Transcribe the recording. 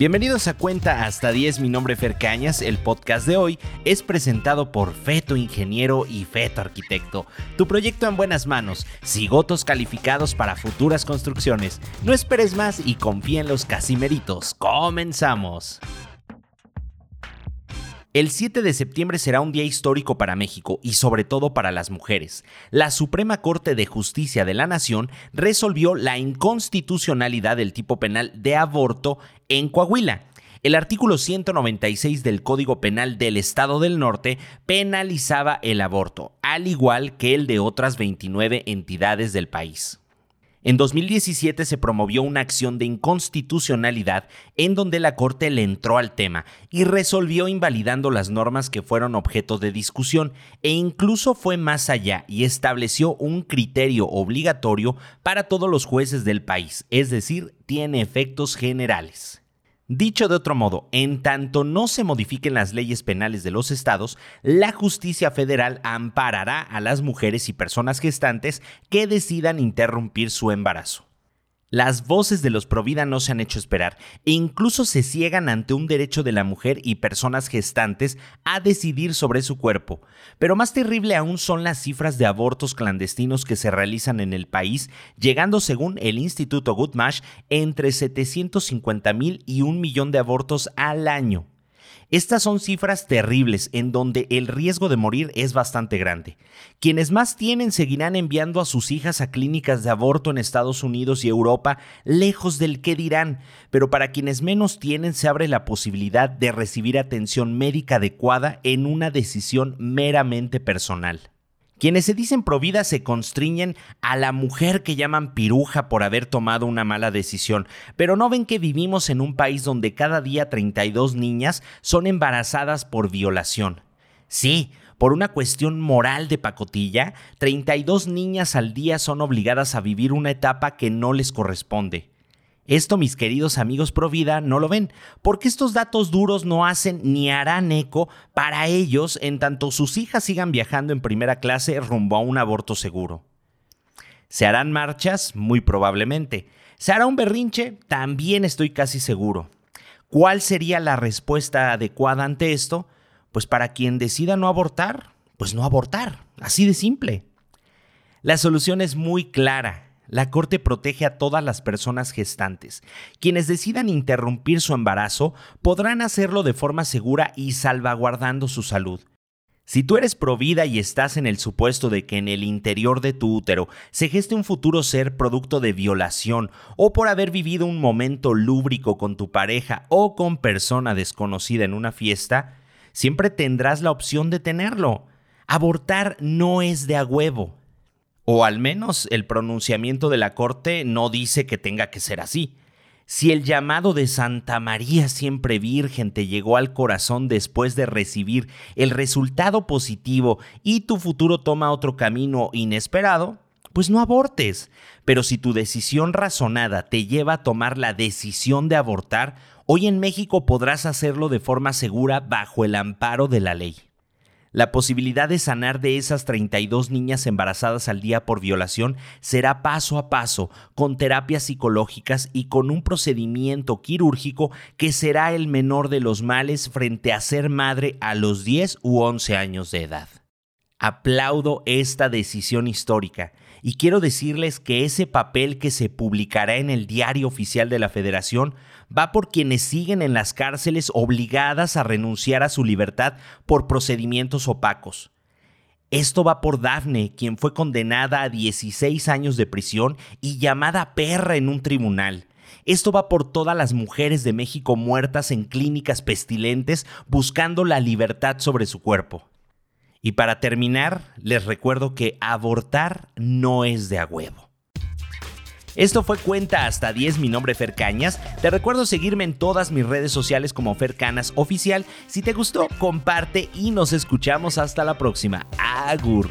Bienvenidos a Cuenta hasta 10, mi nombre es Fer Cañas. El podcast de hoy es presentado por Feto Ingeniero y Feto Arquitecto. Tu proyecto en buenas manos, cigotos calificados para futuras construcciones. No esperes más y confía en los casimeritos. Comenzamos. El 7 de septiembre será un día histórico para México y sobre todo para las mujeres. La Suprema Corte de Justicia de la Nación resolvió la inconstitucionalidad del tipo penal de aborto en Coahuila. El artículo 196 del Código Penal del Estado del Norte penalizaba el aborto, al igual que el de otras 29 entidades del país. En 2017 se promovió una acción de inconstitucionalidad en donde la Corte le entró al tema y resolvió invalidando las normas que fueron objeto de discusión e incluso fue más allá y estableció un criterio obligatorio para todos los jueces del país, es decir, tiene efectos generales. Dicho de otro modo, en tanto no se modifiquen las leyes penales de los estados, la justicia federal amparará a las mujeres y personas gestantes que decidan interrumpir su embarazo. Las voces de los Provida no se han hecho esperar e incluso se ciegan ante un derecho de la mujer y personas gestantes a decidir sobre su cuerpo. Pero más terrible aún son las cifras de abortos clandestinos que se realizan en el país, llegando según el Instituto Goodmarsh entre 750 mil y un millón de abortos al año. Estas son cifras terribles en donde el riesgo de morir es bastante grande. Quienes más tienen seguirán enviando a sus hijas a clínicas de aborto en Estados Unidos y Europa, lejos del que dirán, pero para quienes menos tienen se abre la posibilidad de recibir atención médica adecuada en una decisión meramente personal. Quienes se dicen provida se constriñen a la mujer que llaman piruja por haber tomado una mala decisión, pero no ven que vivimos en un país donde cada día 32 niñas son embarazadas por violación. Sí, por una cuestión moral de pacotilla, 32 niñas al día son obligadas a vivir una etapa que no les corresponde. Esto, mis queridos amigos pro vida, no lo ven, porque estos datos duros no hacen ni harán eco para ellos en tanto sus hijas sigan viajando en primera clase rumbo a un aborto seguro. ¿Se harán marchas? Muy probablemente. ¿Se hará un berrinche? También estoy casi seguro. ¿Cuál sería la respuesta adecuada ante esto? Pues para quien decida no abortar, pues no abortar, así de simple. La solución es muy clara la Corte protege a todas las personas gestantes. Quienes decidan interrumpir su embarazo podrán hacerlo de forma segura y salvaguardando su salud. Si tú eres provida y estás en el supuesto de que en el interior de tu útero se geste un futuro ser producto de violación o por haber vivido un momento lúbrico con tu pareja o con persona desconocida en una fiesta, siempre tendrás la opción de tenerlo. Abortar no es de a huevo, o al menos el pronunciamiento de la Corte no dice que tenga que ser así. Si el llamado de Santa María siempre Virgen te llegó al corazón después de recibir el resultado positivo y tu futuro toma otro camino inesperado, pues no abortes. Pero si tu decisión razonada te lleva a tomar la decisión de abortar, hoy en México podrás hacerlo de forma segura bajo el amparo de la ley. La posibilidad de sanar de esas 32 niñas embarazadas al día por violación será paso a paso, con terapias psicológicas y con un procedimiento quirúrgico que será el menor de los males frente a ser madre a los 10 u 11 años de edad. Aplaudo esta decisión histórica y quiero decirles que ese papel que se publicará en el diario oficial de la Federación va por quienes siguen en las cárceles obligadas a renunciar a su libertad por procedimientos opacos. Esto va por Dafne, quien fue condenada a 16 años de prisión y llamada perra en un tribunal. Esto va por todas las mujeres de México muertas en clínicas pestilentes buscando la libertad sobre su cuerpo. Y para terminar, les recuerdo que abortar no es de a huevo. Esto fue Cuenta hasta 10, mi nombre Fer Cañas. Te recuerdo seguirme en todas mis redes sociales como Fer Canas Oficial. Si te gustó, comparte y nos escuchamos hasta la próxima. Agur.